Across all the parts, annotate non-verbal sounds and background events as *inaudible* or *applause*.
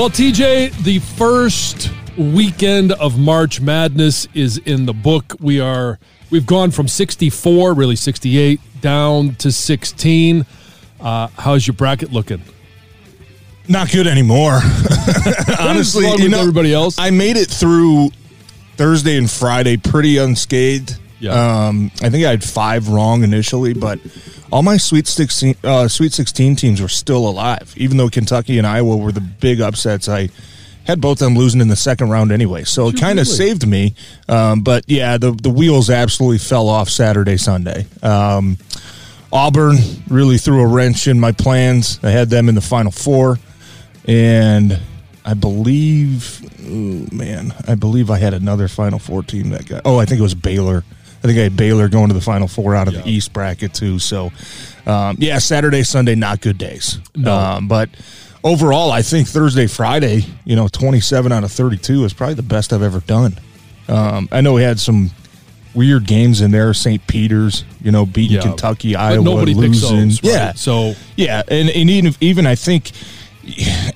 Well, TJ, the first weekend of March Madness is in the book. We are we've gone from 64, really 68, down to 16. Uh, how's your bracket looking? Not good anymore. *laughs* Honestly, you know, everybody else. I made it through Thursday and Friday pretty unscathed. Yeah. Um, I think I had five wrong initially, but all my Sweet 16, uh, Sweet 16 teams were still alive. Even though Kentucky and Iowa were the big upsets, I had both of them losing in the second round anyway. So it kind of Really? saved me. Um, but yeah, the, the wheels absolutely fell off Saturday, Sunday. Um, Auburn really threw a wrench in my plans. I had them in the Final Four, and I believe, oh, man, I believe I had another Final Four team that got. Oh, I think it was Baylor. I think I had Baylor going to the Final Four out of Yeah. the East bracket too. So, um, yeah, Saturday, Sunday, not good days. No. Um, but overall, I think Thursday, Friday, you know, twenty-seven out of thirty-two is probably the best I've ever done. Um, I know we had some weird games in there. St. Peter's, you know, beating Yeah. Kentucky, But Iowa, nobody losing. those. Right? Yeah, So yeah, and, and even even I think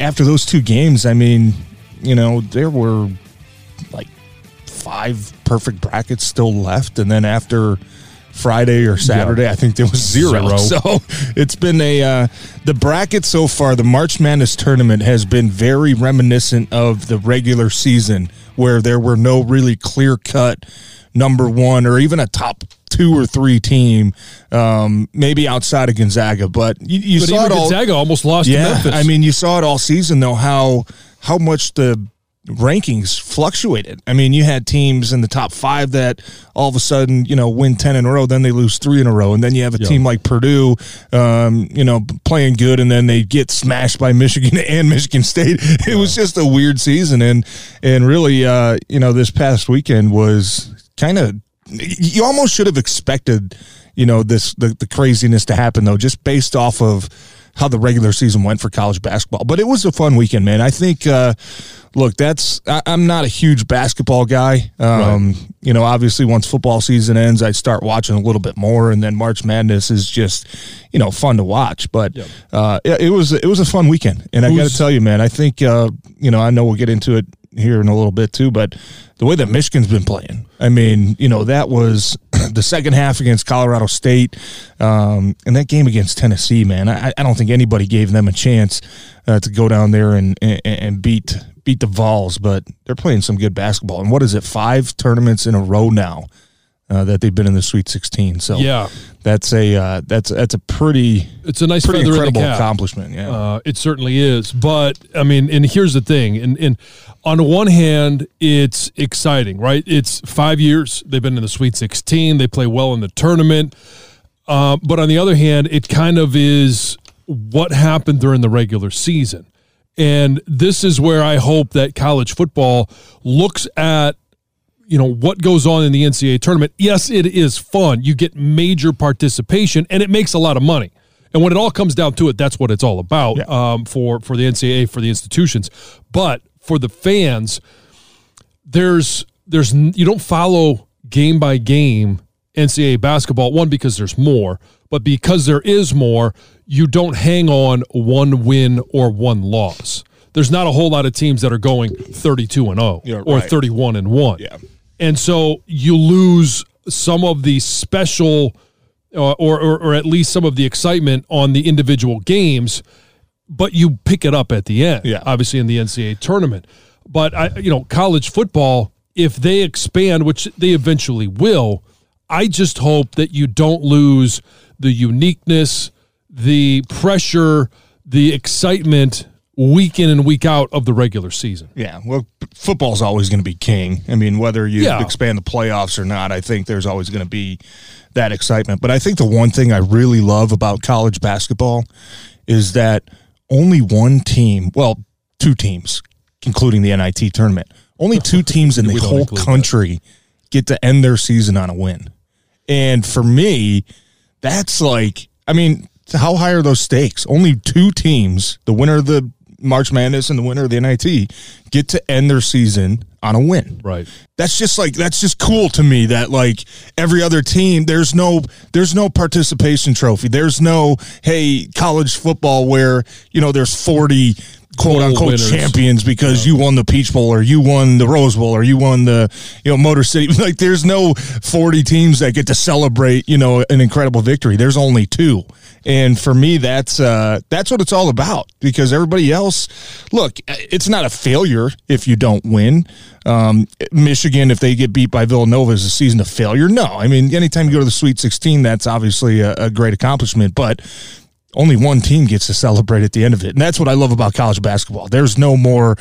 after those two games, I mean, you know, there were like five perfect brackets still left, and then after Friday or Saturday, I think there was zero. *laughs* Zero. So it's been a uh, the bracket so far. The March Madness tournament has been very reminiscent of the regular season, where there were no really clear cut number one or even a top two or three team, um, maybe outside of Gonzaga. But you, you but saw it all. Gonzaga almost lost Yeah. I mean, you saw it all season though how how much the rankings fluctuated. I mean, you had teams in the top five that all of a sudden you know win ten in a row, then they lose three in a row, and then you have a Yeah. team like Purdue, um, you know, playing good, and then they get smashed by *laughs* Michigan and Michigan State. It was just a weird season, and and really, uh, you know, this past weekend was kind of you almost should have expected you know this the, the craziness to happen though just based off of how the regular season went for college basketball. But it was a fun weekend man. I think uh look that's I, i'm not a huge basketball guy. Um you know obviously once football season ends i start watching a little bit more and then march madness is just you know fun to watch. But Yep. uh it, it was it was a fun weekend. And i got to tell you man i think uh you know i know we'll get into it here in a little bit too but the way that michigan's been playing i mean you know that was *clears throat* the second half against colorado state um, and that game against tennessee man i, I don't think anybody gave them a chance uh, to go down there and, and, and beat beat the vols but they're playing some good basketball. And what is it five tournaments in a row now uh, that they've been in the sweet 16 so yeah, that's a uh, that's that's a pretty it's a nice pretty in incredible cap. accomplishment yeah Uh, it certainly is. But I mean, and here's the thing. And, and on the one hand, it's exciting, right? It's five years. They've been in the Sweet 16. They play well in the tournament. Uh, but on the other hand, it kind of is what happened during the regular season. And this is where I hope that college football looks at you know what goes on in the NCAA tournament. Yes, it is fun. You get major participation, and it makes a lot of money. And when it all comes down to it, that's what it's all about um, for for the NCAA for the institutions. But for the fans, there's there's you don't follow game by game NCAA basketball. One, because there's more, but because there is more, you don't hang on one win or one loss. There's not a whole lot of teams that are going 32 and 0 Yeah, or right. 31 and 1. Yeah. And so you lose some of the special uh, or, or or at least some of the excitement on the individual games, but you pick it up at the end. Yeah. Obviously in the NCAA tournament. But I you know, college football, if they expand, which they eventually will, I just hope that you don't lose the uniqueness, the pressure, the excitement week in and week out of the regular season. Yeah, well, football's always going to be king. I mean, whether you Yeah. expand the playoffs or not, I think there's always going to be that excitement. But I think the one thing I really love about college basketball is that only one team, well, two teams, including the NIT tournament, only two *laughs* teams in the whole include that. country get to end their season on a win. And for me, that's like, I mean, how high are those stakes? Only two teams, the winner of the March Madness and the winner of the NIT, get to end their season on a win. Right. That's just like that's just cool to me that like every other team there's no there's no participation trophy. There's no hey college football where, you know, there's 40 quote unquote winners. champions because you won the Peach Bowl or you won the Rose Bowl or you won the you know Motor City. *laughs* Like there's no 40 teams that get to celebrate, you know, an incredible victory. There's only two. And for me that's uh that's what it's all about because everybody else look, it's not a failure if you don't win. Um, Michigan, if they get beat by Villanova, is a season of failure? No. I mean, anytime you go to the Sweet 16, that's obviously a, a great accomplishment. But only one team gets to celebrate at the end of it. And that's what I love about college basketball. There's no more,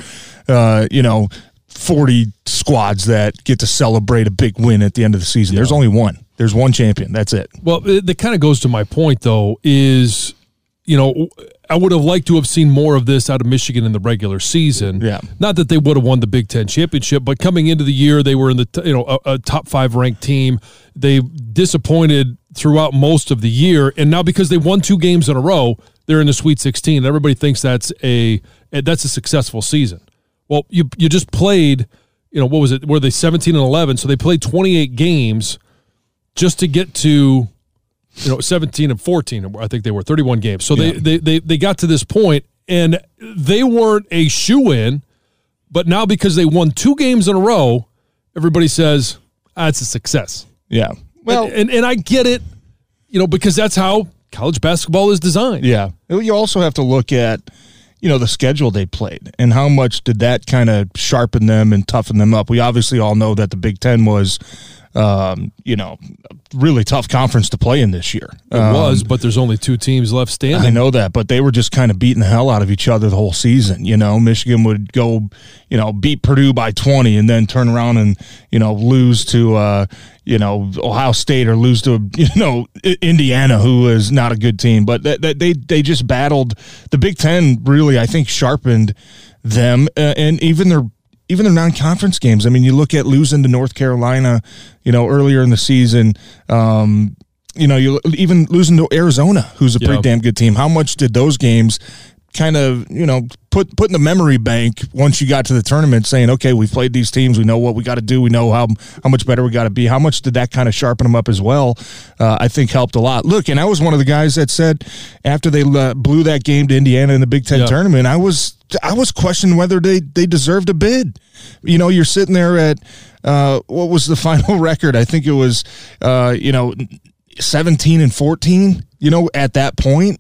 uh, you know, 40 squads that get to celebrate a big win at the end of the season. There's only one. There's one champion. That's it. Well, it, that kind of goes to my point, though, is, you know, I would have liked to have seen more of this out of Michigan in the regular season. Yeah. Not that they would have won the Big Ten championship, but coming into the year, they were in the, t- you know, a, a top five ranked team. They disappointed throughout most of the year. And now because they won two games in a row, they're in the Sweet 16. Everybody thinks that's a, that's a successful season. Well, you, you just played, you know, what was it? Were they 17 and 11? So they played 28 games just to get to you know 17 and 14 i think they were 31 games so they, they they they got to this point and they weren't a shoe in but now because they won two games in a row everybody says ah, it's a success Yeah. Well, and and i get it you know because that's how college basketball is designed Yeah. You also have to look at, you know, the schedule they played and how much did that kind of sharpen them and toughen them up. We obviously all know that the Big Ten was, um, you know, really tough conference to play in this year. it was but there's only two teams left standing Um, I know that, but they were just kind of beating the hell out of each other the whole season. You know, Michigan would go, you know, beat Purdue by 20 and then turn around and, you know, lose to, uh, you know, Ohio State or lose to, *laughs* you know, Indiana, who is not a good team. But that, that they, they just battled. The Big Ten really, I think, sharpened them uh, and even their even their non-conference games. I mean, you look at losing to North Carolina, you know, earlier in the season. Um, you know, you even losing to Arizona, who's a pretty damn good team. How much did those games kind of, you know, put put in the memory bank once you got to the tournament, saying, okay, we've played these teams, we know what we got to do, we know how how much better we got to be. How much did that kind of sharpen them up as well? Uh, I think helped a lot. Look, and I was one of the guys that said after they uh, blew that game to Indiana in the Big Ten Yeah. tournament, I was I was questioning whether they they deserved a bid. You know, you're sitting there at uh, what was the *laughs* final record? I think it was uh, you know 17 and 14. You know, at that point,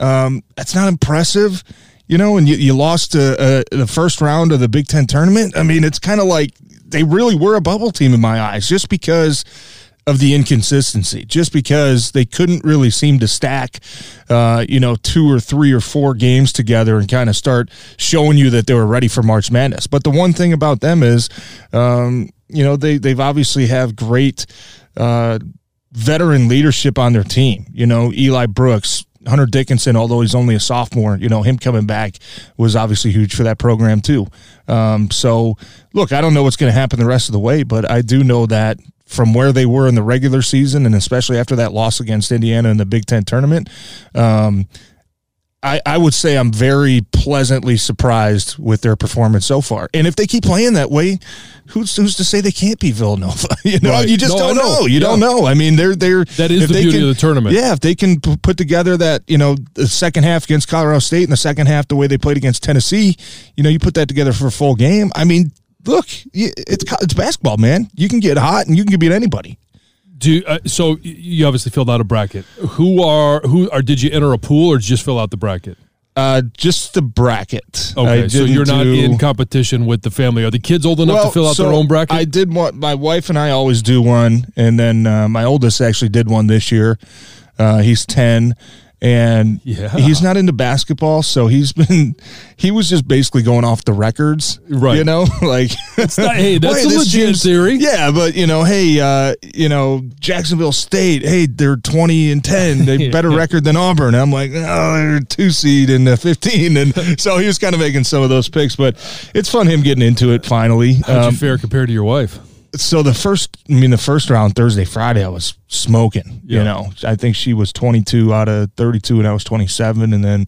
um, that's not impressive. You know, and you, you lost uh, uh, the first round of the Big Ten tournament. I mean, it's kind of like they really were a bubble team in my eyes, just because of the inconsistency, just because they couldn't really seem to stack, uh, you know, two or three or four games together and kind of start showing you that they were ready for March Madness. But the one thing about them is, um, you know, they they've obviously have great uh, veteran leadership on their team. You know, Eli Brooks. Hunter Dickinson, although he's only a sophomore, you know him coming back was obviously huge for that program too. Um, so, look, I don't know what's going to happen the rest of the way, but I do know that from where they were in the regular season, and especially after that loss against Indiana in the Big Ten tournament, um, I, I would say I'm very pleasantly surprised with their performance so far. And if they keep playing that way, who's who's to say they can't be Villanova? *laughs* You know, Right. you just No, don't know. know. You Yeah. don't know. I mean, they're they're That is if the they beauty can- of the tournament. Yeah, if they can p- put together that you know the second half against Colorado State and the second half the way they played against Tennessee, you know, you put that together for a full game. I mean, look, it's it's basketball, man. You can get hot and you can beat anybody. Do uh, so. You obviously filled out a bracket. Who are who are? Did you enter a pool or just fill out the bracket? Uh, just the bracket. Okay, so you're not do- in competition with the family. Are the kids old enough to fill out their own bracket? I did one. My wife and I always do one, and then uh, my oldest actually did one this year. Uh, he's ten, and Yeah. he's not into basketball, so he's *laughs* been. He was just basically going off the records, Right. You know, *laughs* like not- hey, that's "Wait, a legit team's- theory." Yeah, but you know, hey, uh, you know, Jacksonville State, hey, they're twenty and ten, they *laughs* better record than Auburn. I'm like, oh, they're two seed and uh, fifteen, and so he was kind of making some of those picks, but it's fun him getting into it finally. How'd Um, you fare compared to your wife? So the first i mean the first round thursday friday i was smoking Yeah. you know i think she was 22 out of 32 and i was 27 and then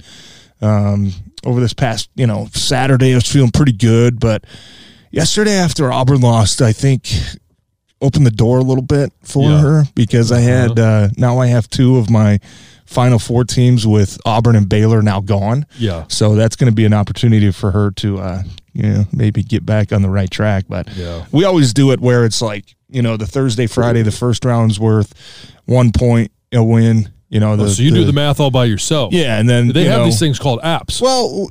um, over this past you know saturday i was feeling pretty good but yesterday after auburn lost i think opened the door a little bit for Yeah. her because i had uh, now i have two of my final four teams with auburn and baylor now gone Yeah. so that's going to be an opportunity for her to, uh, you know, maybe get back on the right track. But Yeah. we always do it where it's like, you know, the Thursday, Friday, the first round's worth one point a win. You know, the, Oh, so you do the math all by yourself. Yeah, and then They have know, these things called apps. Well,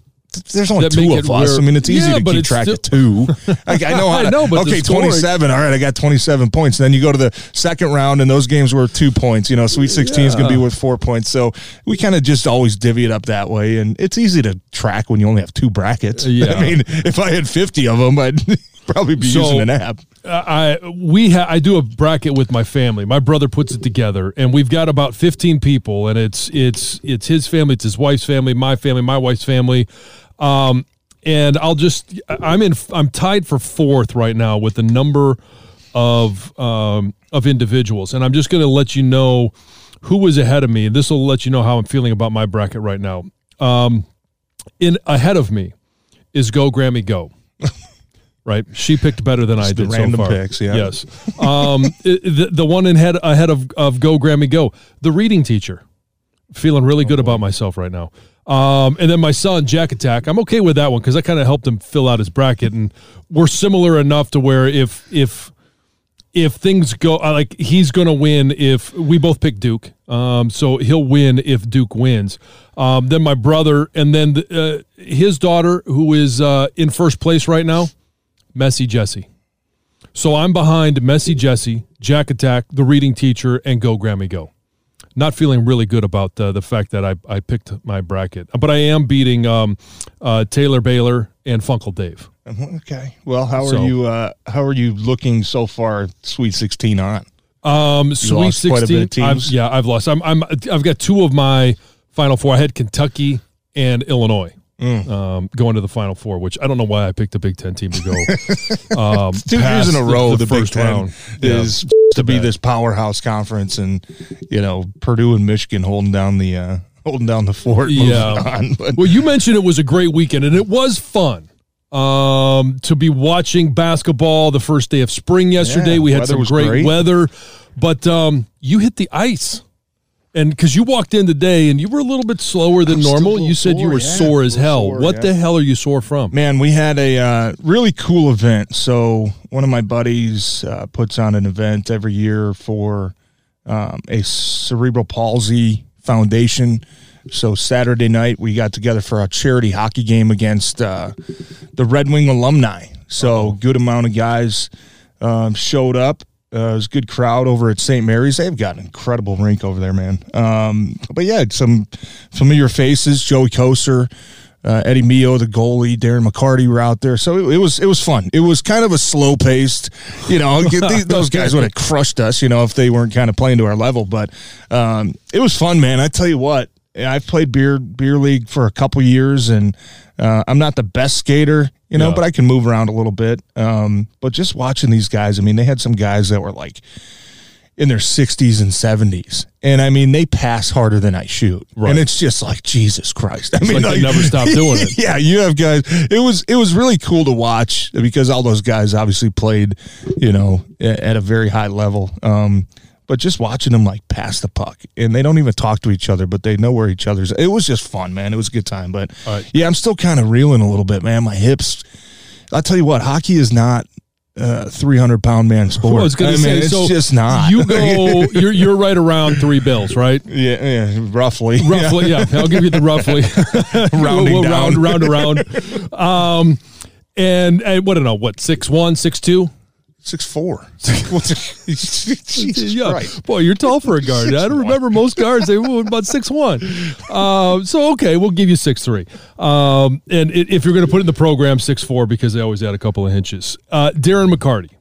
there's only two of us. I mean, it's easy Yeah, to keep track still- of two. *laughs* Like, I know how. I know, but okay, scoring- 27. All right, I got 27 points. Then you go to the second round, and those games were two points. You know, Sweet 16 is going to be worth four points. So we kind of just always divvy it up that way, and it's easy to track when you only have two brackets. *laughs* Yeah. I mean, if I had 50 of them, I'd *laughs* probably be So- using an app. I we ha- I do a bracket with my family. My brother puts it together, and we've got about fifteen people, and it's it's it's his family, it's his wife's family, my family, my wife's family. Um, and I'll just I'm in I'm tied for fourth right now with the number of um, of individuals, and I'm just going to let you know who was ahead of me. This will let you know how I'm feeling about my bracket right now. Um, in ahead of me is Go Grammy Go. Right, she picked better than I did so random far. picks, yeah. Yes, um, *laughs* the the one in head ahead of of Go Grammy Go, the reading teacher. Feeling really good about myself right now. Um, and then my son Jack Attack. I'm okay with that one because I kind of helped him fill out his bracket, and we're similar enough to where if if if things go like he's going to win if we both pick Duke. Um, so he'll win if Duke wins. Um, then my brother, and then the, uh, his daughter, who is uh, in first place right now, Messy Jesse. So I'm behind Messy Jesse, Jack Attack, the reading teacher, and Go Grammy Go. Not feeling really good about uh, the fact that I, I picked my bracket, but I am beating um, uh, Taylor Baylor and Funkle Dave. Okay. Well, how So- are you? Uh, how are you looking so far? Sweet 16 on. Um, Sweet a bit sixteen. I've, yeah, I've lost. I'm, I'm. I've got two of my final four. I had Kentucky and Illinois Mm. um, going to the final four, which I don't know why I picked a Big Ten team to go. *laughs* Um, Two years in a row, the, first Big Ten round Yeah. is *laughs* to be bad. this powerhouse conference, and you know Purdue and Michigan holding down the uh, holding down the fort. Yeah. on. *laughs* But Well, you mentioned it was a great weekend, and it was fun um, to be watching basketball the first day of spring yesterday. Yeah, we had some great, great. weather, but um, you hit the ice. And because you walked in today and you were a little bit slower than I'm still a normal, you said you were yeah, sore as hell. sore, what yeah. the hell are you sore from? man, we had a uh, really cool event. So one of my buddies uh, puts on an event every year for um, a cerebral palsy foundation. So Saturday night we got together for a charity hockey game against uh, the Red Wing alumni. So good amount of guys um, showed up. Uh, it was a good crowd over at St. Mary's. They've got an incredible rink over there, man. Um, but yeah, some familiar faces. Joey Kocur, uh, Eddie Mio, the goalie, Darren McCarty were out there. So it, it was it was fun. It was kind of a slow paced. You know, *laughs* these, those guys would have crushed us. You know, if they weren't kind of playing to our level. But um, it was fun, man. I tell you what. I've played beer beer league for a couple years, and uh, I'm not the best skater, you know, Yeah. but I can move around a little bit. Um, but just watching these guys, I mean, they had some guys that were like in their 60s and 70s. And I mean, they pass harder than I shoot. Right. And it's just like Jesus Christ. *laughs* I mean, like they never stop doing *laughs* it. Yeah, you have guys. It was it was really cool to watch because all those guys obviously played, you know, at a very high level. Um, but just watching them like pass the puck and they don't even talk to each other, but they know where each other's. It was just fun, man. It was a good time. But right. yeah, I'm still kind of reeling a little bit, man. My hips. I'll tell you what, hockey is not a 300 pound man sport. I was going I to mean, say, it's so just not. You go, *laughs* you're you're right around three bills, right? *laughs* yeah, yeah, roughly, *laughs* Roughly, yeah. I'll give you the roughly Rounding we'll, down. round, round around. Um, and, and what I don't know, what six one, six two. Six four. *laughs* *laughs* Jesus yeah, Christ. boy, you're tall for a *laughs* guard. I don't remember most guards; they were about six one. Uh, so okay, we'll give you six three. Um, and i- if you're going to put it in the program, six four because they always add a couple of inches. Uh, Darren McCarty.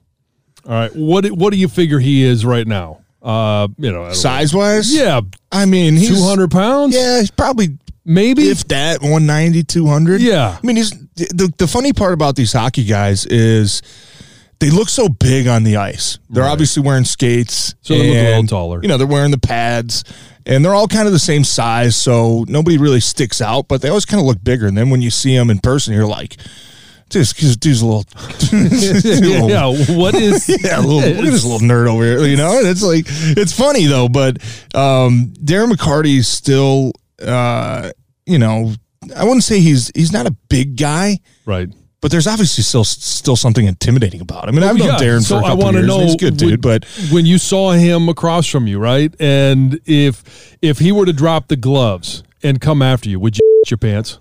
All right, what do- what do you figure he is right now? Uh, you know, don't know. Size wise, Yeah, I mean, he's two hundred pounds. Yeah, he's probably maybe. if that 190, 200. Yeah. I mean, he's the the funny part about these hockey guys is they look so big on the ice. They're obviously wearing skates, So they look a little taller. You know, they're wearing the pads, and they're all kind of the same size, so nobody really sticks out. But they always kind of look bigger. And then when you see them in person, you're like. This this dude's a little, *laughs* yeah, *laughs* yeah, what is? *laughs* yeah, little, look at this little nerd over here. You know, And it's like it's funny though, but um, Darren McCarty's still, uh, you know, I wouldn't say he's he's not a big guy, Right. But there's obviously still still something intimidating about him. I mean, I've oh, known Yeah, Darren so for a I couple wanna years. know he's a good when- dude, but when you saw him across from you, right? And if if he were to drop the gloves and come after you, would you *laughs* your pants?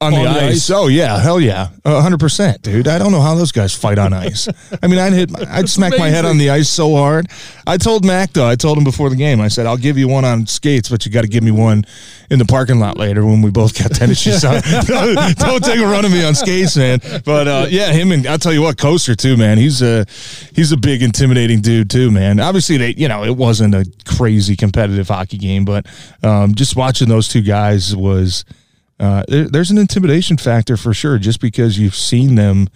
On the, on the ice, ice? oh yeah, hell yeah, hundred percent, dude. I don't know how those guys fight on ice. I mean, I'd hit, I'd smack my head on the ice so hard. I told Mac though, I told him before the game, I said, I'll give you one on skates, but you got to give me one in the parking lot later when we both got tennis shoes on. *laughs* *laughs* don't take a run at me on skates, man. But uh, yeah, him and I'll tell you what, Kocur too, man. He's a he's a big intimidating dude too, man. Obviously, they you know it wasn't a crazy competitive hockey game, but um, just watching those two guys was uh, there, there's an intimidation factor for sure, just because you've seen them.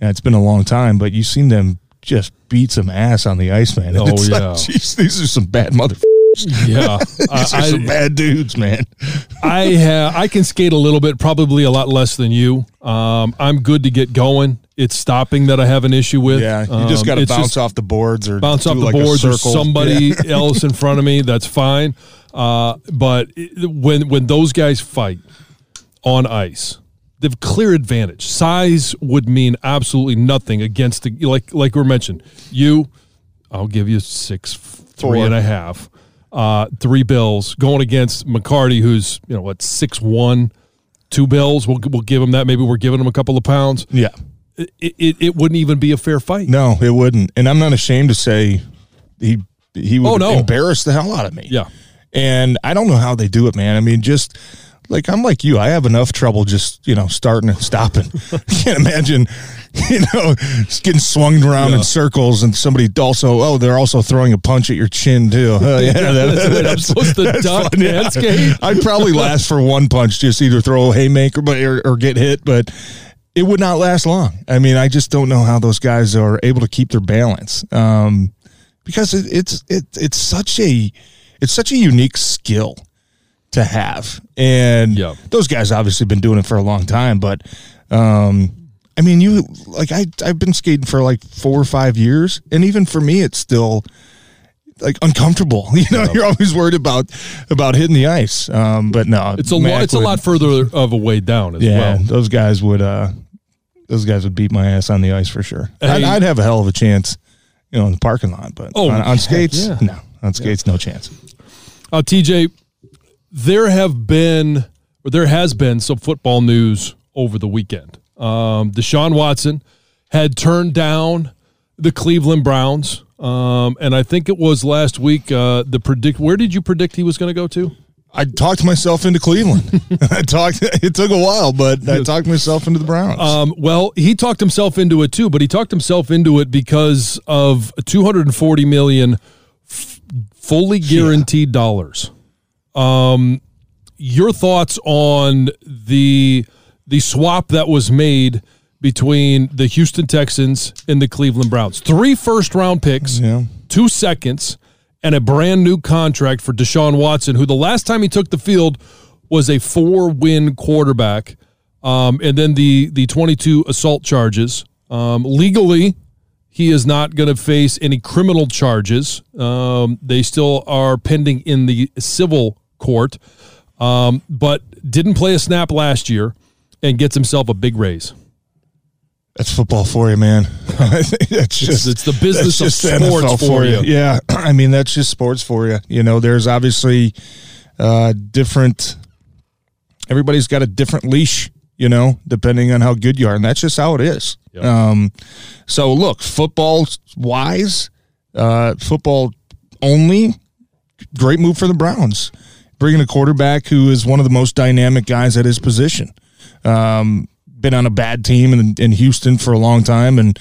And it's been a long time, but you've seen them just beat some ass on the ice, man. And Oh, it's like, yeah. geez, these are some bad mother. *laughs* Yeah, *laughs* These are I, some bad dudes, man. I ha- I can skate a little bit, probably a lot less than you. Um, I'm good to get going. It's stopping that I have an issue with. Yeah, you Um, just got to bounce off the boards or bounce off the like boards or somebody Yeah. *laughs* else in front of me. That's fine. Uh, but it- when when those guys fight on ice, they have clear advantage. Size would mean absolutely nothing against the like like we mentioned. You, I'll give you six three Four. and a half. Uh, three bills going against McCarty, who's you know what six one, two bills. We'll we'll give him that. Maybe we're giving him a couple of pounds. Yeah. It, it, it wouldn't even be a fair fight. No, it wouldn't. And I'm not ashamed to say he he would Oh, no. embarrass the hell out of me. Yeah. And I don't know how they do it, man. I mean, just like I'm like you, I have enough trouble just, you know, starting and stopping. *laughs* I can't imagine, you know, just getting swung around Yeah. in circles and somebody also, oh, they're also throwing a punch at your chin too. Oh, *laughs* yeah, *laughs* that's what I'm supposed to duck skate. I'd probably last for one punch, just either throw a haymaker but, or, or get hit, but it would not last long. I mean, I just don't know how those guys are able to keep their balance. Um, because it, it's it, it's such a it's such a unique skill to have, and Yeah. those guys obviously been doing it for a long time. But um, I mean, you like I I've been skating for like four or five years, and even for me, it's still like uncomfortable. *laughs* You know, you're always worried about about hitting the ice. Um, but no, It's a lot. It's a lot further of a way down as Yeah, well. those guys would uh, those guys would beat my ass on the ice for sure. I'd, I'd have a hell of a chance, you know, in the parking lot. But Oh, on, on skates, yeah. no, on skates, no chance. Uh, TJ, there have been, or there has been some football news over the weekend. Um, Deshaun Watson had turned down the Cleveland Browns, um, and I think it was last week. Uh, the predict. Where did you predict he was going to go to? I talked myself into Cleveland. *laughs* I talked. It took a while, but I talked myself into the Browns. Um, well, he talked himself into it too, but he talked himself into it because of 240 million f- fully guaranteed dollars. Um, your thoughts on the the swap that was made between the Houston Texans and the Cleveland Browns? Three first round picks yeah, two seconds, and a brand new contract for Deshaun Watson, who the last time he took the field was a four win quarterback. Um, and then the, the 22 assault charges. Um, legally, he is not going to face any criminal charges. Um, they still are pending in the civil court, um, but didn't play a snap last year and gets himself a big raise. That's football for you, man. *laughs* it's just it's the business of sports NFL for you. Yeah, *clears throat* I mean that's just sports for you. You know, there's obviously uh, different. Everybody's got a different leash, you know, depending on how good you are, and that's just how it is. Yep. Um, so look, football wise, uh, football only, great move for the Browns, bringing a quarterback who is one of the most dynamic guys at his position. Um, been on a bad team in, in Houston for a long time, and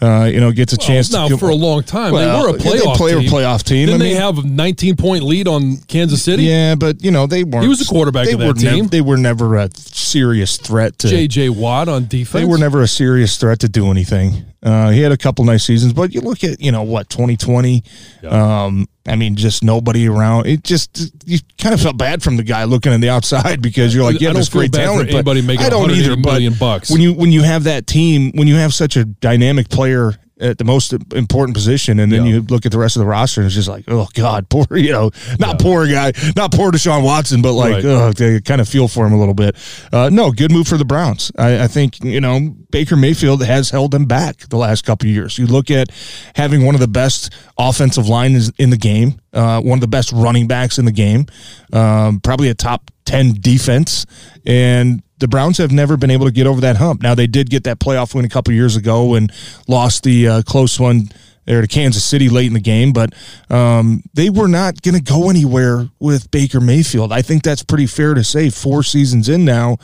uh, you know gets a well, chance. Now to for a long time, well, they were a playoff play team. a playoff team. Didn't I mean, they have a 19 point lead on Kansas City? Yeah, but you know they weren't. He was a quarterback they of that were team. Nev- they were never a serious threat to J.J. Watt on defense. They were never a serious threat to do anything. Uh, he had a couple nice seasons, but you look at you know what 2020. Yeah. Um, I mean, just nobody around. It just you kind of felt bad from the guy looking on the outside because you're like, yeah, this great talent, but anybody making I don't either. But bucks. when you when you have that team, when you have such a dynamic player at the most important position, and then yeah. you look at the rest of the roster, and it's just like, oh god, *laughs* poor you know, not yeah. poor guy, not poor Deshaun Watson, but like, right. oh, they kind of feel for him a little bit. Uh, no, good move for the Browns. I, I, think you know Baker Mayfield has held them back the last couple of years. You look at having one of the best offensive lines in the game, uh, one of the best running backs in the game, um, probably a top ten defense, and the Browns have never been able to get over that hump. Now they did get that playoff win a couple years ago and lost the uh, close one there to Kansas City late in the game, but um, they were not going to go anywhere with Baker Mayfield. I think that's pretty fair to say. Four seasons in now,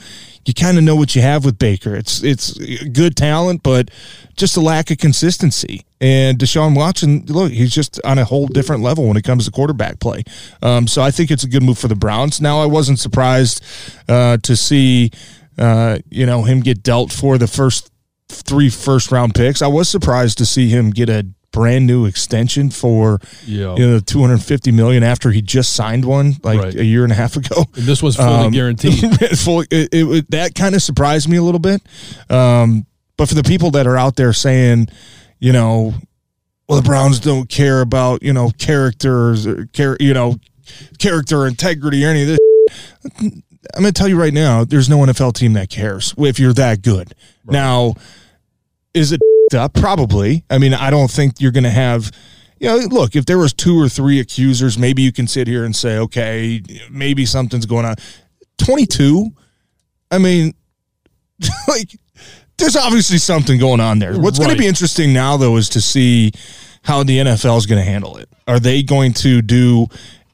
you kind of know what you have with Baker. It's it's good talent, but just a lack of consistency. And Deshaun Watson, look, he's just on a whole different level when it comes to quarterback play. Um, so I think it's a good move for the Browns. Now, I wasn't surprised uh, to see, uh, you know, him get dealt for the first three first round picks. I was surprised to see him get a brand new extension for yeah. you know 250 million after he just signed one like right. a year and a half ago. And this was fully um, guaranteed. *laughs* fully, it, it, that kind of surprised me a little bit. Um, but for the people that are out there saying you know, well, the Browns don't care about, you know, characters or, care, you know, character, integrity, or any of this. I'm going to tell you right now, there's no NFL team that cares if you're that good. Right. Now, is it *laughs* up? Probably. I mean, I don't think you're going to have, you know, look, if there was two or three accusers, maybe you can sit here and say, okay, maybe something's going on. 22, I mean, *laughs* like, there's obviously something going on there. What's right. going to be interesting now, though, is to see how the NFL is going to handle it. Are they going to do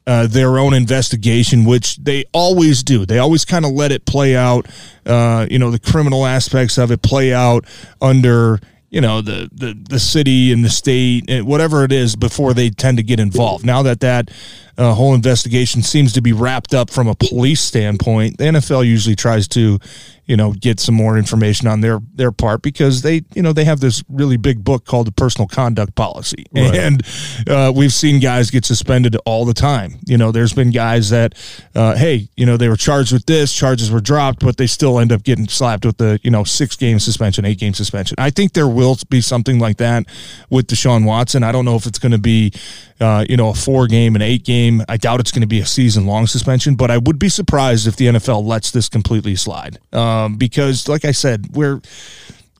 uh, their own investigation, which they always do. They always kind of let it play out, uh, you know, the criminal aspects of it play out under, you know, the, the, the city and the state, and whatever it is, before they tend to get involved. Now that that uh, whole investigation seems to be wrapped up from a police standpoint, the NFL usually tries to, you know, get some more information on their their part because they, you know, they have this really big book called the personal conduct policy, right. and uh, we've seen guys get suspended all the time. You know, there's been guys that, uh, hey, you know, they were charged with this, charges were dropped, but they still end up getting slapped with the, you know, six game suspension, eight game suspension. I think there will be something like that with Deshaun Watson. I don't know if it's going to be, uh, you know, a four game, an eight game. I doubt it's going to be a season long suspension, but I would be surprised if the NFL lets this completely slide. Um, because, like I said, where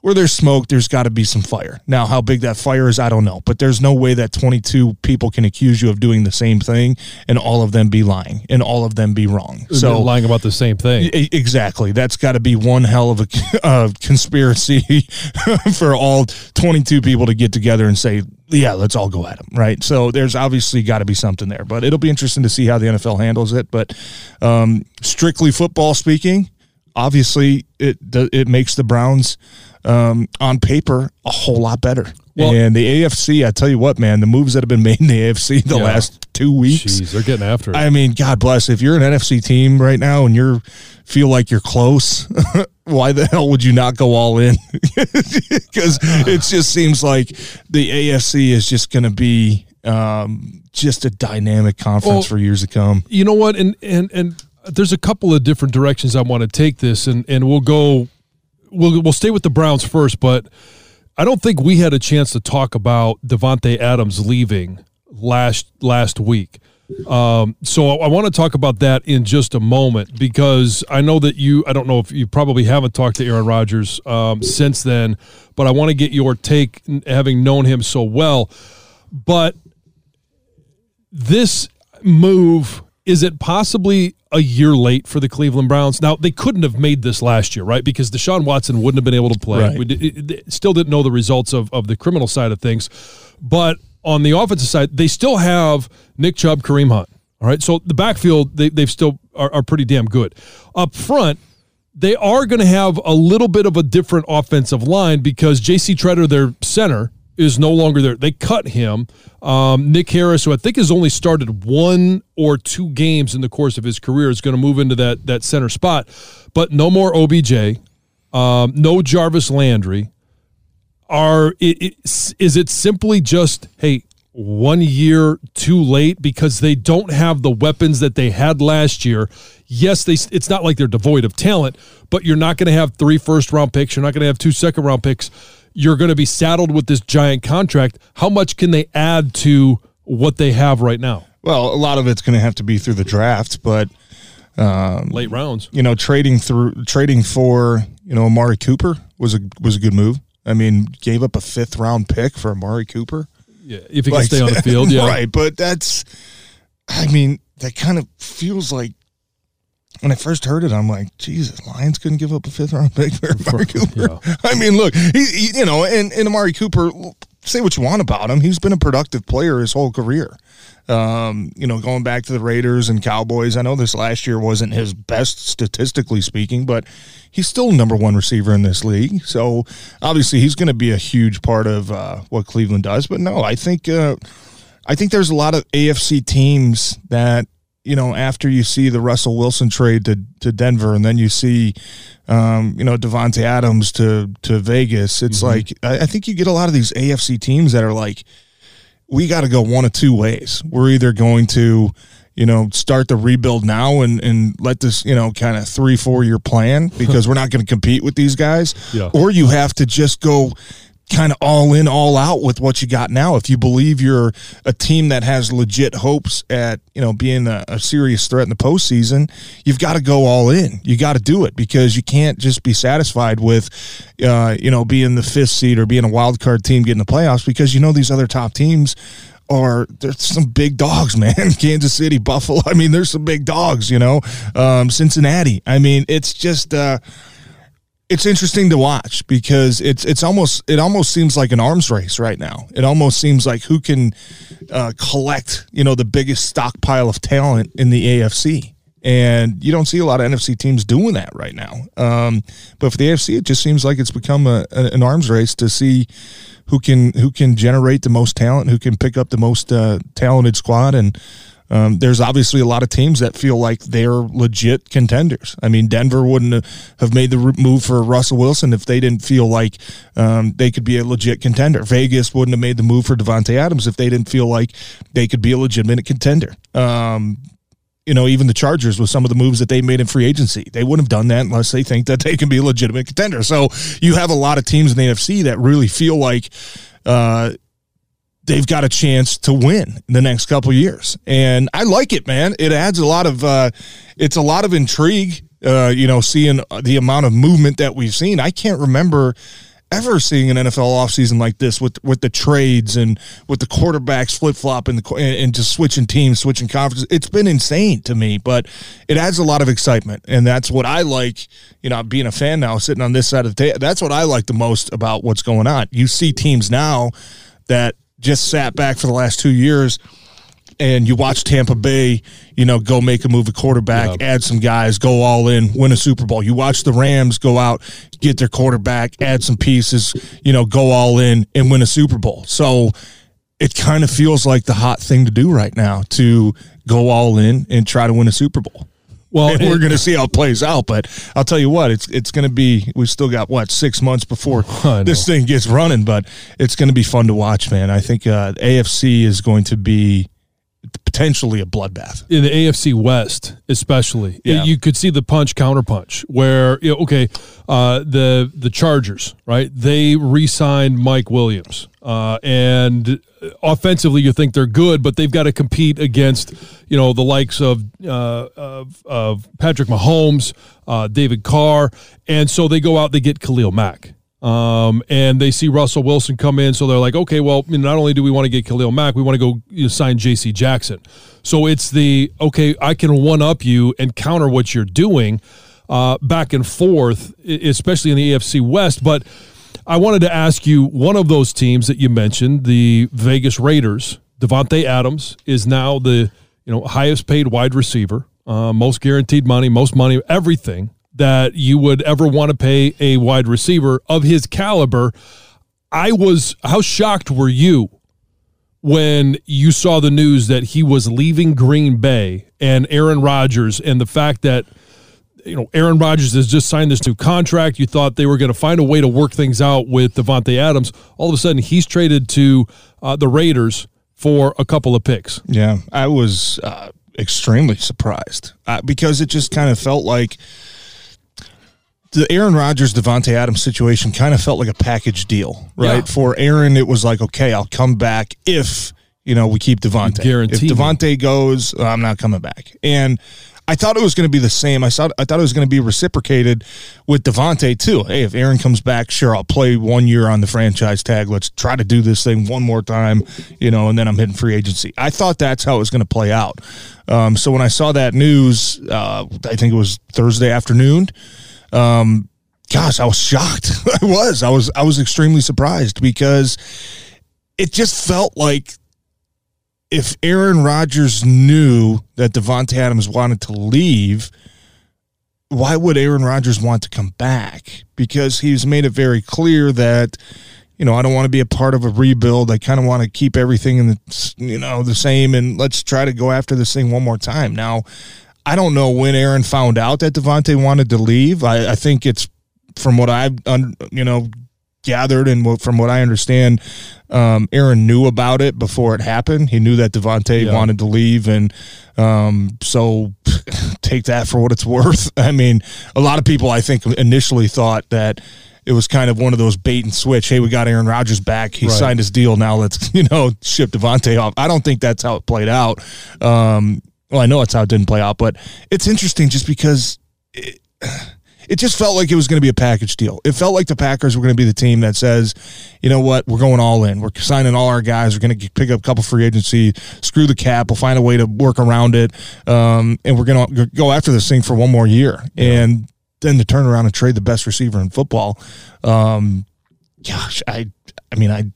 where there's smoke, there's got to be some fire. Now, how big that fire is, I don't know, but there's no way that 22 people can accuse you of doing the same thing and all of them be lying and all of them be wrong. So lying about the same thing, exactly. That's got to be one hell of a *laughs* uh, conspiracy *laughs* for all 22 people to get together and say, yeah, let's all go at them, right? So there's obviously got to be something there, but it'll be interesting to see how the NFL handles it. But um, strictly football speaking obviously it it makes the Browns um, on paper a whole lot better. Well, and the AFC, I tell you what, man, the moves that have been made in the AFC the yeah. last two weeks, Jeez, they're getting after it. I mean, God bless. If you're an NFC team right now and you're feel like you're close, *laughs* why the hell would you not go all in? *laughs* Because it just seems like the AFC is just going to be um, just a dynamic conference Well, for years to come. you know what and and and there's a couple of different directions i want to take this and and we'll go we'll we'll stay with the browns first but i don't think we had a chance to talk about davante adams leaving last last week um, so I want to talk about that in just a moment because I know that you, I don't know if you probably haven't talked to Aaron Rodgers um, since then, but I want to get your take, having known him so well. But this move is it possibly a year late for the Cleveland Browns? Now they couldn't have made this last year, right? Because Deshaun Watson wouldn't have been able to play. Right. We did, it- still didn't know the results of, of the criminal side of things, but on the offensive side, they still have Nick Chubb, Kareem Hunt. All right, so the backfield they they've still are, are pretty damn good. Up front, they are going to have a little bit of a different offensive line because J.C. Tretter, their center, is no longer there. They cut him. Um, Nick Harris, who I think has only started one or two games in the course of his career, is going to move into that that center spot. But no more OBJ, um, no Jarvis Landry. Are it, it, is it simply just hey one year too late because they don't have the weapons that they had last year? Yes, they. It's not like they're devoid of talent, but you're not going to have three first round picks. You're not going to have two second round picks. You're going to be saddled with this giant contract. How much can they add to what they have right now? Well, a lot of it's going to have to be through the draft, but um, Late rounds. you know, trading through trading for you know Amari Cooper was a was a good move. I mean, gave up a fifth round pick for Amari Cooper. Yeah, if he can stay on the field. *laughs* Yeah, right. But that's, I mean, that kind of feels like when I first heard it, I'm like, Jesus, Lions couldn't give up a fifth round pick for Amari Cooper. yeah. *laughs* I mean, look, he, he you know, and, and Amari Cooper, say what you want about him, he's been a productive player his whole career. Um, you know, going back to the Raiders and Cowboys, I know this last year wasn't his best statistically speaking, but he's still number one receiver in this league. So obviously, he's going to be a huge part of uh, what Cleveland does. But no, I think uh, I think there's a lot of AFC teams that you know after you see the Russell Wilson trade to to Denver, and then you see um, you know Davante Adams to to Vegas. It's like I, I think you get a lot of these AFC teams that are like we got to go one of two ways. We're either going to, you know, start the rebuild now and, and let this, you know, kind of three, four year plan *laughs* because we're not going to compete with these guys. Yeah. Or you have to just go kind of all in, all out with what you got now. If you believe you're a team that has legit hopes at, you know, being a, a serious threat in the postseason, you've got to go all in. You got to do it because you can't just be satisfied with, uh, you know, being the fifth seed or being a wild card team getting the playoffs because you know these other top teams are there's some big dogs, *laughs* man. Kansas City, Buffalo. I mean, there's some big dogs, you know. Um, Cincinnati. I mean, it's just uh, it's interesting to watch because it's it's almost it almost seems like an arms race right now. It almost seems like who can uh, collect you know the biggest stockpile of talent in the AFC. And you don't see a lot of NFC teams doing that right now. Um, but for the AFC, it just seems like it's become a, a- an arms race to see who can who can generate the most talent, who can pick up the most uh, talented squad, and um, there's obviously a lot of teams that feel like they're legit contenders. I mean, Denver wouldn't have made the move for Russell Wilson if they didn't feel like um, they could be a legit contender. Vegas wouldn't have made the move for Davante Adams if they didn't feel like they could be a legitimate contender. Um, you know, even the Chargers with some of the moves that they made in free agency. They wouldn't have done that unless they think that they can be a legitimate contender. So you have a lot of teams in the NFC that really feel like uh, they've got a chance to win in the next couple years. And I like it, man. It adds a lot of uh, it's a lot of intrigue. Uh, you know, seeing the amount of movement that we've seen. I can't remember ever seeing an NFL offseason like this with with the trades and with the quarterbacks flip flop and, the, and just switching teams, switching conferences. It's been insane to me, but it adds a lot of excitement, and that's what I like. You know, being a fan now, sitting on this side of the table, that's what I like the most about what's going on. You see teams now that just sat back for the last two years and you watch Tampa Bay, you know, go make a move at quarterback, add some guys, go all in, win a Super Bowl. You watch the Rams go out, get their quarterback, add some pieces, you know, go all in and win a Super Bowl. So it kind of feels like the hot thing to do right now to go all in and try to win a Super Bowl. Well, and *laughs* we're going *laughs* to see how it plays out. But I'll tell you what, it's it's going to be. We've still got what six months before *laughs* this thing gets running, but it's going to be fun to watch, man. I think uh, AFC is going to be potentially a bloodbath in the AFC West, especially. Yeah. You could see the punch counter punch where you know, okay, uh, the the Chargers, right? They re-signed Mike Williams, uh, and offensively, you think they're good, but they've got to compete against you know the likes of uh, of, of Patrick Mahomes, uh, David Carr, and so they go out they get Khalil Mack. Um, and they see Russell Wilson come in, so they're like, okay, well, not only do we want to get Khalil Mack, we want to go you know, sign J.C. Jackson. So it's the okay, I can one up you and counter what you're doing, uh, back and forth, especially in the AFC West. But I wanted to ask you one of those teams that you mentioned, the Vegas Raiders. Davante Adams is now the you know highest paid wide receiver, uh, most guaranteed money, most money, everything that you would ever want to pay a wide receiver of his caliber. I was, how shocked were you when you saw the news that he was leaving Green Bay and Aaron Rodgers and the fact that, you know, Aaron Rodgers has just signed this new contract. You thought they were going to find a way to work things out with Davante Adams. All of a sudden, he's traded to uh, the Raiders for a couple of picks. Yeah, I was uh, extremely surprised uh, because it just kind of felt like – the Aaron Rodgers Davante Adams situation kind of felt like a package deal, right? Yeah. For Aaron, it was like, okay, I'll come back if you know we keep Davante. If Davante goes, I'm not coming back. And I thought it was going to be the same. I thought I thought it was going to be reciprocated with Davante too. Hey, if Aaron comes back, sure, I'll play one year on the franchise tag. Let's try to do this thing one more time, you know, and then I'm hitting free agency. I thought that's how it was going to play out. Um, so when I saw that news, uh, I think it was Thursday afternoon um, gosh, I was shocked. *laughs* I was. I was. I was extremely surprised because it just felt like if Aaron Rodgers knew that Davante Adams wanted to leave, why would Aaron Rodgers want to come back? Because he's made it very clear that you know, I don't want to be a part of a rebuild. I kind of want to keep everything in the, you know, the same and let's try to go after this thing one more time. Now, I don't know when Aaron found out that Davante wanted to leave. I, I think it's from what I've you know gathered and from what I understand, um, Aaron knew about it before it happened. He knew that Davante yeah. wanted to leave, and um, so *laughs* take that for what it's worth. *laughs* I mean, a lot of people I think initially thought that it was kind of one of those bait and switch. Hey, we got Aaron Rodgers back. He right. signed his deal. Now let's *laughs* you know ship Davante off. I don't think that's how it played out. Um, well, I know that's how it didn't play out, but it's interesting just because it, it just felt like it was going to be a package deal. It felt like the Packers were going to be the team that says, you know what, we're going all in. We're signing all our guys. We're going to pick up a couple free agency, screw the cap. We'll find a way to work around it, um, and we're going to go after this thing for one more year. Yeah. And then to turn around and trade the best receiver in football, um, gosh, I, I mean, I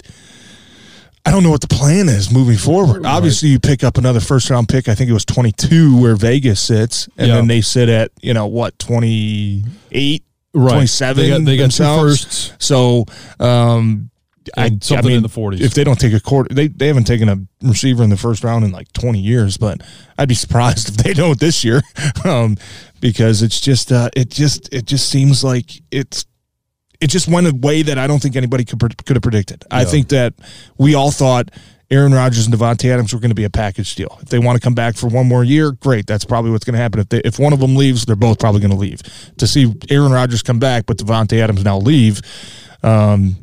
I don't know what the plan is moving forward. Right. Obviously, you pick up another first round pick. I think it was 22 where Vegas sits, and yeah. then they sit at, you know, what, 28, right. 27 they got, they got two firsts. So, um, I, something I mean, in the 40s. If they don't take a quarter, they, they haven't taken a receiver in the first round in like 20 years, but I'd be surprised *laughs* if they don't this year. *laughs* um, because it's just, uh, it just, it just seems like it's it just went a way that I don't think anybody could could have predicted. I think that we all thought Aaron Rodgers and Davante Adams were going to be a package deal. If they want to come back for one more year, great. That's probably what's going to happen. If they, if one of them leaves, they're both probably going to leave. To see Aaron Rodgers come back, but Davante Adams now leave, um,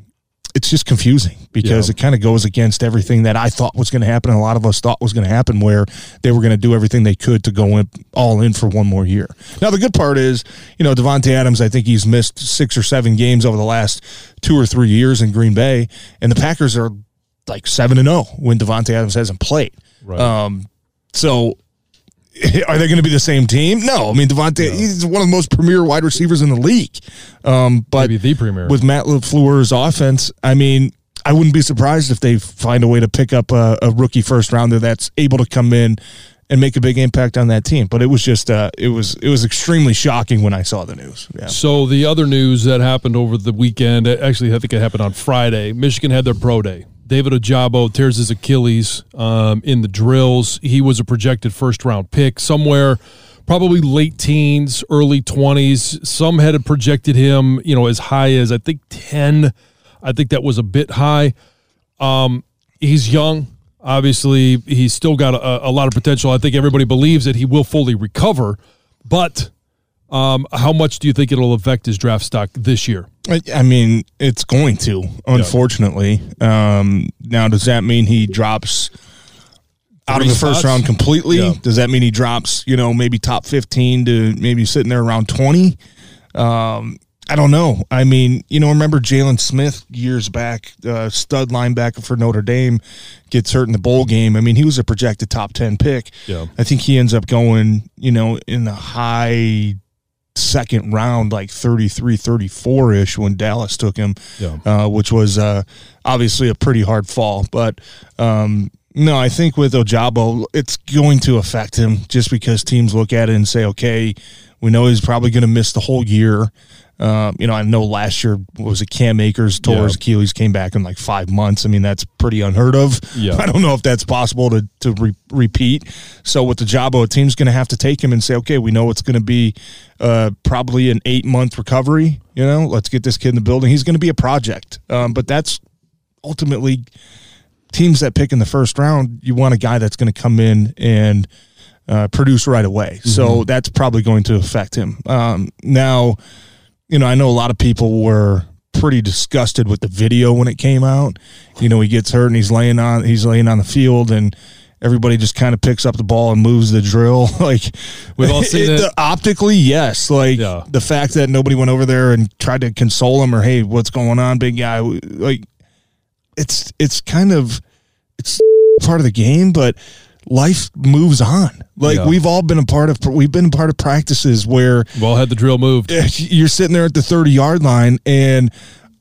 it's just confusing because yeah. it kind of goes against everything that I thought was going to happen and a lot of us thought was going to happen where they were going to do everything they could to go in, all in for one more year. Now the good part is, you know, Davante Adams, I think he's missed 6 or 7 games over the last 2 or 3 years in Green Bay and the Packers are like 7 and 0 when Davante Adams hasn't played. Right. Um, so *laughs* are they going to be the same team? No. I mean, Davante, no. he's one of the most premier wide receivers in the league. Um, but Maybe the premier. With Matt LaFleur's offense, I mean, I wouldn't be surprised if they find a way to pick up a, a, rookie first rounder that's able to come in and make a big impact on that team. But it was just, uh, it was, it was extremely shocking when I saw the news. Yeah. So the other news that happened over the weekend, actually, I think it happened on Friday. Michigan had their pro day. David Ojabo tears his Achilles um, in the drills. He was a projected first round pick somewhere probably late teens, early 20s. Some had projected him, you know, as high as I think 10. I think that was a bit high. Um, he's young. Obviously, he's still got a, a lot of potential. I think everybody believes that he will fully recover, but um, how much do you think it'll affect his draft stock this year? I, I mean, it's going to, unfortunately. Um, now, does that mean he drops out Three of the first round completely? Yeah. Does that mean he drops, you know, maybe top 15 to maybe sitting there around 20? Um, I don't know. I mean, you know, remember Jaylon Smith years back, uh, stud linebacker for Notre Dame, gets hurt in the bowl game. I mean, he was a projected top 10 pick. Yeah. I think he ends up going, you know, in the high second round, like 33, 34 ish when Dallas took him, Yeah. uh, which was uh, obviously a pretty hard fall. But um, no, I think with Ojabo, it's going to affect him just because teams look at it and say, okay, we know he's probably going to miss the whole year. Um, you know, I know last year was it Cam Akers tore Yeah. Achilles, came back in like five months. I mean, that's pretty unheard of. Yeah. *laughs* I don't know if that's possible to to re- repeat. So with Ojabo, a team's going to have to take him and say, okay, we know it's going to be uh, probably an eight month recovery. You know, let's get this kid in the building. He's going to be a project, um, but that's ultimately teams that pick in the first round. You want a guy that's going to come in and uh, produce right away. So that's probably going to affect him. Um, now, you know, I know a lot of people were pretty disgusted with the video when it came out. You know, he gets hurt and he's laying on he's laying on the field and everybody just kind of picks up the ball and moves the drill. *laughs* like We've all *laughs* seen it. the- optically, yes. Like Yeah. the fact that nobody went over there and tried to console him or hey, what's going on, big guy? Like it's it's kind of it's part of the game, but life moves on. Like Yeah. we've all been a part of we've been a part of practices where We've all had the drill moved. you're sitting there at the 30 yard line and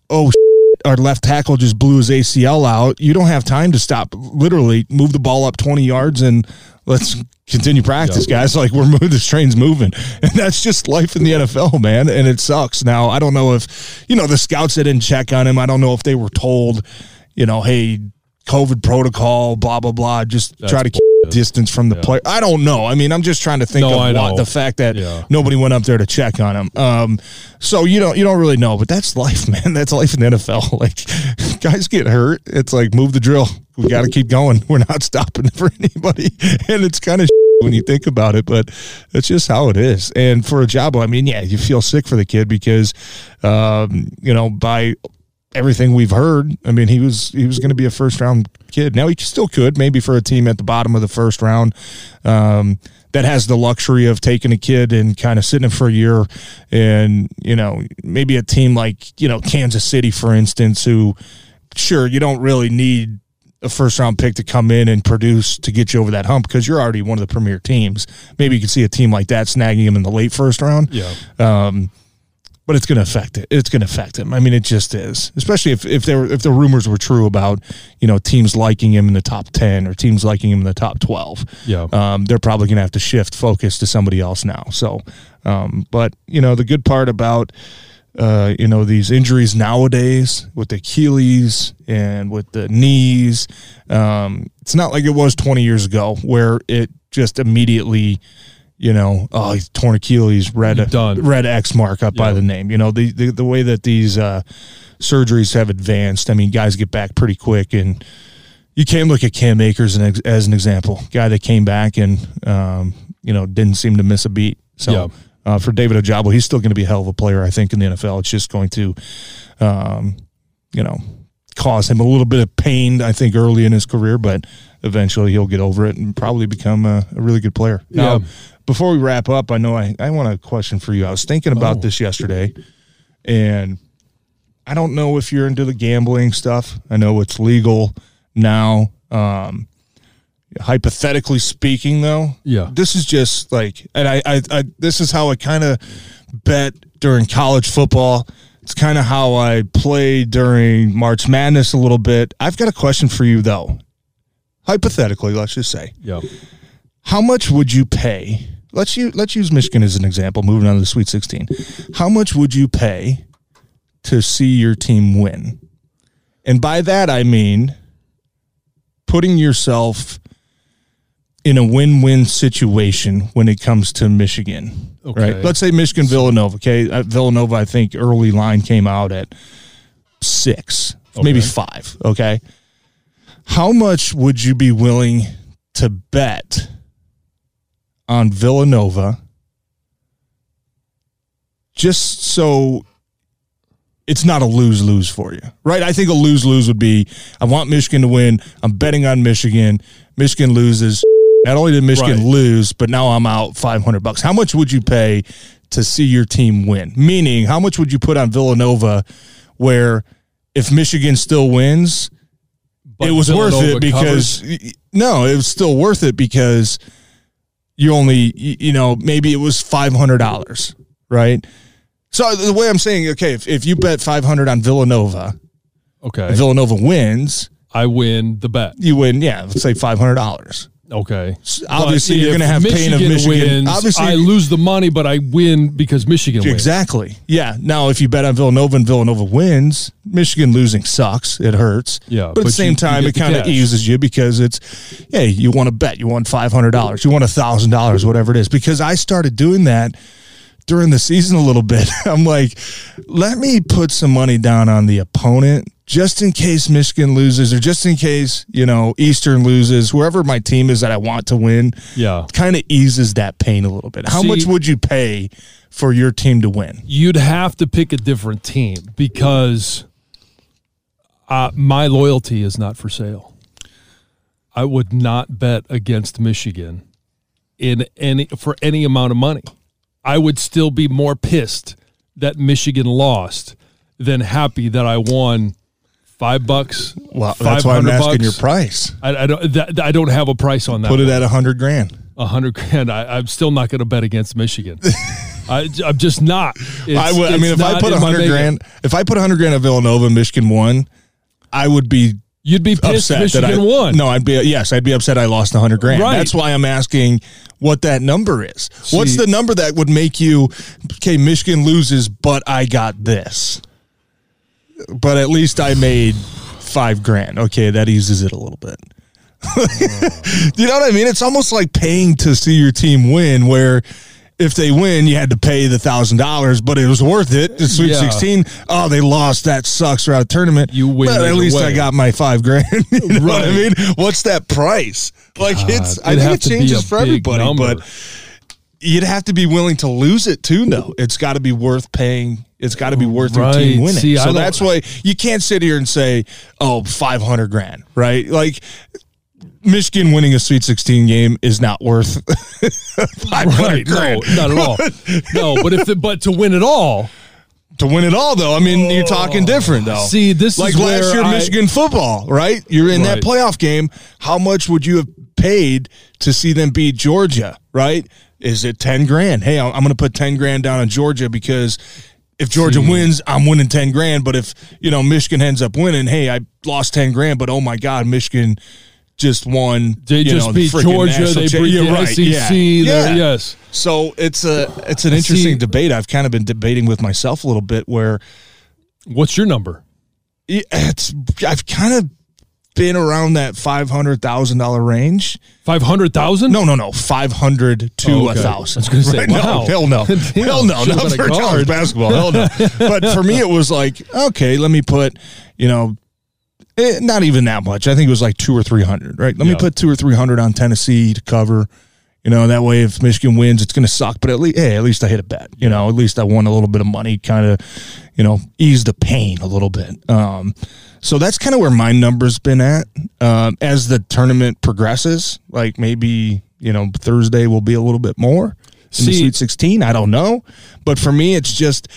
oh *laughs* our left tackle just blew his ACL out. You don't have time to stop. Literally move the ball up 20 yards and let's continue practice, guys. *laughs* Like we're moving, this train's moving, and that's just life in the NFL, man. And it sucks. Now I don't know if you know the scouts that didn't check on him. I don't know if they were told, you know, hey, COVID protocol, blah blah blah. Just try to keep distance from the player. I don't know. I mean, I'm just trying to think No, of what the fact that Yeah. nobody went up there to check on him. Um, so you don't you don't really know, but that's life, *laughs* man. That's life in the NFL. *laughs* Like guys get hurt. It's like move the drill. We got to keep going. *laughs* We're not stopping for anybody, and it's kind of when you think about it, but that's just how it is. And for Ojabo, I mean, yeah, you feel sick for the kid because, um, you know, by everything we've heard, I mean, he was he was going to be a first round kid. Now he still could, maybe for a team at the bottom of the first round um, that has the luxury of taking a kid and kind of sitting him for a year, and you know, maybe a team like you know Kansas City, for instance, who sure you don't really need a first round pick to come in and produce to get you over that hump because you're already one of the premier teams. Maybe you could see a team like that snagging him in the late first round. Yeah. Um, but it's going to affect it. It's going to affect him. I mean, it just is. Especially if if there were, if the rumors were true about you know teams liking him in the top ten or teams liking him in the top twelve. Yeah. Um, they're probably going to have to shift focus to somebody else now. So, um, but you know, the good part about uh, you know these injuries nowadays with the Achilles and with the knees, um, it's not like it was 20 years ago where it just immediately you know, oh, he's torn Achilles, red You're done. red X mark up by the name. You know, the, the the way that these uh, surgeries have advanced. I mean, guys get back pretty quick, and you can't look at Cam Akers as an, as an example, guy that came back and um, you know didn't seem to miss a beat. So. Yeah. Uh, for David Ojabo, he's still going to be a hell of a player, I think, in the NFL. It's just going to, um, you know, cause him a little bit of pain, I think, early in his career, but eventually he'll get over it and probably become a, a really good player. Now, Yeah. Before we wrap up, I know I, I want a question for you. I was thinking about Oh. this yesterday, and I don't know if you're into the gambling stuff. I know it's legal now. Um, hypothetically speaking, though, Yeah. this is just like, and I, I, I this is how I kind of bet during college football. It's kind of how I played during March Madness a little bit. I've got a question for you, though. Hypothetically, let's just say, Yeah. how much would you pay? Let's use let's use Michigan as an example. Moving on to the Sweet Sixteen, how much would you pay to see your team win? And by that I mean putting yourself in a win-win situation when it comes to Michigan. Okay. Right. Let's say Michigan Villanova. Okay, uh, Villanova. I think early line came out at six, maybe five. Okay. How much would you be willing to bet on Villanova? Just so it's not a lose lose for you, right? I think a lose lose would be I want Michigan to win. I'm betting on Michigan. Michigan loses. Not only did Michigan Right. lose, but now I'm out 500 bucks. How much would you pay to see your team win? Meaning, how much would you put on Villanova where if Michigan still wins, But it was worth it because no, it was still worth it because you only you know maybe it was five hundred dollars, right? So uh, the way I'm saying, okay, if, if you bet five hundred on Villanova, Okay. Villanova wins, I win the bet. you win. Yeah, let's say five hundred dollars. Okay. Obviously, But you're going to have pain of Michigan. Wins, Obviously, I lose the money, but I win because Michigan wins. Exactly. Yeah. Now, if you bet on Villanova and Villanova wins, Michigan losing sucks. It hurts. Yeah, But, at the same you- you time, get it kind of eases you because it's, hey, you want to bet. You want $500. You won $1,000, whatever it is. Because I started doing that during the season a little bit. *laughs* I'm like, let me put some money down on the opponent just in case Michigan loses or just in case, you know, Eastern loses, whoever my team is that I want to win Yeah. kind of eases that pain a little bit. How See- much would you pay for your team to win? You'd have to pick a different team because uh, my loyalty is not for sale. I would not bet against Michigan in any for any amount of money. I would still be more pissed that Michigan lost than happy that I won five bucks. Well, that's why I'm 500 asking bucks. your price. I, I don't. That, I don't have a price on that. Put it one. at a hundred grand. a hundred grand. I, I'm still not going to bet against Michigan. *laughs* I, I'm just not. It's- I would. I mean, if I put a hundred grand, if I put a hundred grand at Villanova, Michigan won, I would be you'd be pissed upset Michigan that I won. No, I'd be yes, I'd be upset. I lost a hundred grand. Right. That's why I'm asking what that number is. What's the number that would make you? Okay, Michigan loses, but I got this. But at least I made five grand. Okay, that eases it a little bit. *laughs* you know what I mean? It's almost like paying to see your team win, where if they win, you had to pay the thousand dollars, but it was worth it. The Sweet Yeah. Sixteen. Oh, they lost. That sucks. They're out of tournament. You win But at least way. I got my five grand. *laughs* you know what I mean? What's that price? Like it's. I think it changes for everybody, number. but you'd have to be willing to lose it too. No, it's got to be worth paying. It's got to be worth your team winning. See, so that's why you can't sit here and say, "Oh, 500 grand," right? Like Michigan winning a Sweet 16 game is not worth *laughs* 500 right? No, not at all. *laughs* no, but if the, but to win it all, To win it all, though, I mean, you're talking oh. different, though. See, this like is last year, I- Michigan football, right? You're in that playoff game. How much would you have paid to see them beat Georgia? Right? Is it ten grand? Hey, I'm going to put ten grand down on Georgia because if Georgia See. wins, I'm winning ten grand. But if you know Michigan ends up winning, hey, I lost ten grand. But oh my God, Michigan just won. they just know, beat freaking Georgia. They beat the right, SEC. yeah. Yeah. Yes. So it's a it's an interesting See- debate. I've kind of been debating with myself a little bit where What's your number? it's I've kind of been around that five hundred thousand dollar range. Five hundred thousand? No, no, no, five hundred to Oh, a okay. thousand. I was gonna say, Right? wow. no, hell no, *laughs* hell no, not for college basketball, hell no. *laughs* but for me, it was like okay, let me put you know. Eh, not even that much. I think it was like two or three hundred. Right. Let me put two or three hundred on Tennessee to cover. You know that way, if Michigan wins, it's going to suck. But at least, hey, at least I hit a bet. You know, at least I won a little bit of money. Kind of, you know, ease the pain a little bit. Um, so that's kind of where my number's been at. Um, as the tournament progresses, like maybe you know Thursday will be a little bit more in the See- Sweet Sixteen. I don't know, but for me, it's just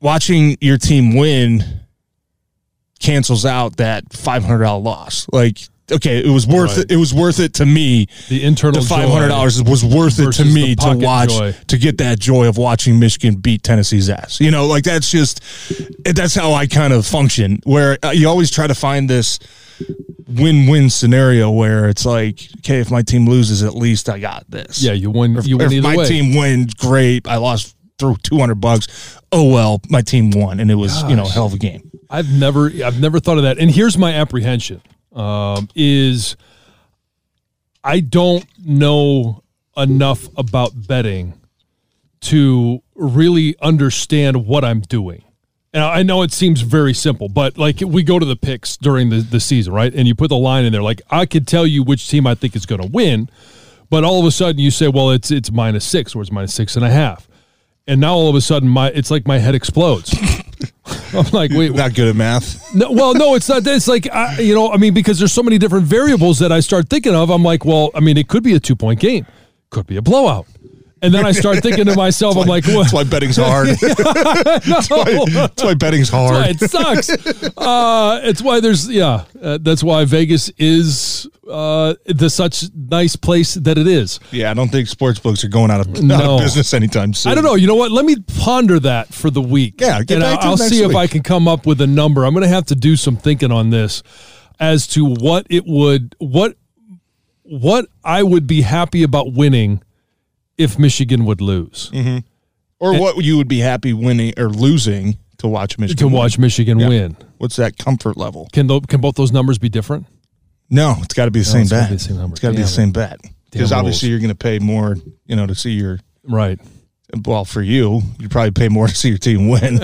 watching your team win cancels out that five hundred dollar loss. Like, okay, it was worth Right. it. It was worth it to me. The internal The five hundred dollars was worth it to me to watch joy. to get that joy of watching Michigan beat Tennessee's ass. You know, like that's just that's how I kind of function. Where uh, you always try to find this win-win scenario where it's like, okay, if my team loses, at least I got this. Yeah, you win. If, You win if my way. team wins, great. I lost through two hundred bucks. Oh well, my team won, and it was you know a hell of a game. I've never I've never thought of that. And here's my apprehension: um, is I don't know enough about betting to really understand what I'm doing. And I know it seems very simple, but like we go to the picks during the, the season, right? And you put the line in there. Like I could tell you which team I think is going to win, but all of a sudden you say, well, it's it's minus six or it's minus six and a half, and now all of a sudden my it's like my head explodes. *laughs* *laughs* I'm like, wait, Not good at math. no, well, no, it's not. It's like I, you know, I mean, because there's so many different variables that I start thinking of. I'm like, well, I mean, it could be a two point game, could be a blowout, and then I start thinking to myself, I'm like, That's why betting's hard. *laughs* that's, why, that's why betting's hard. it sucks. uh, it's why there's yeah. Uh, that's why Vegas is uh, the such nice place that it is. Yeah, I don't think sports books are going out of, out of business anytime soon. I don't know. You know what? Let me ponder that for the week. Yeah, get and back to I'll next see if. I can come up with a number. I'm going to have to do some thinking on this as to what it would what what I would be happy about winning if Michigan would lose mm-hmm. Or what you would be happy winning or losing to watch Michigan. to win. watch Michigan Yeah. win. What's that comfort level? Can tho- can both those numbers be different? No, it's got to be the same it's gotta bet. be the same number. It's got to be the same bet because obviously you're going to pay more, you know, to see your. Right. Well, for you, you'd probably pay more *laughs* to see your team win. *laughs*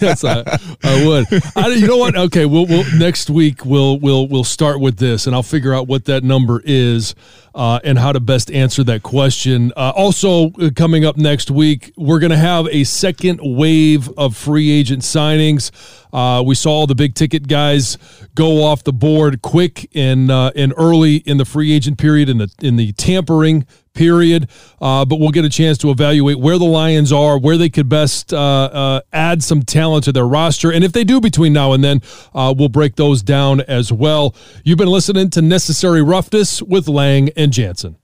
yes, I, I would. I, you know what? Okay, we'll, we'll next week we'll we'll we'll start with this, and I'll figure out what that number is uh, and how to best answer that question. Uh, also, uh, coming up next week, we're going to have a second wave of free agent signings. Uh, we saw all the big ticket guys go off the board quick and uh, and early in the free agent period in the in the tampering period. Uh, but we'll get a chance to evaluate where the Lions are, where they could best uh, uh, add some talent to their roster. And if they do between now and then, uh, we'll break those down as well. You've been listening to Necessary Roughness with Lang and Jansen.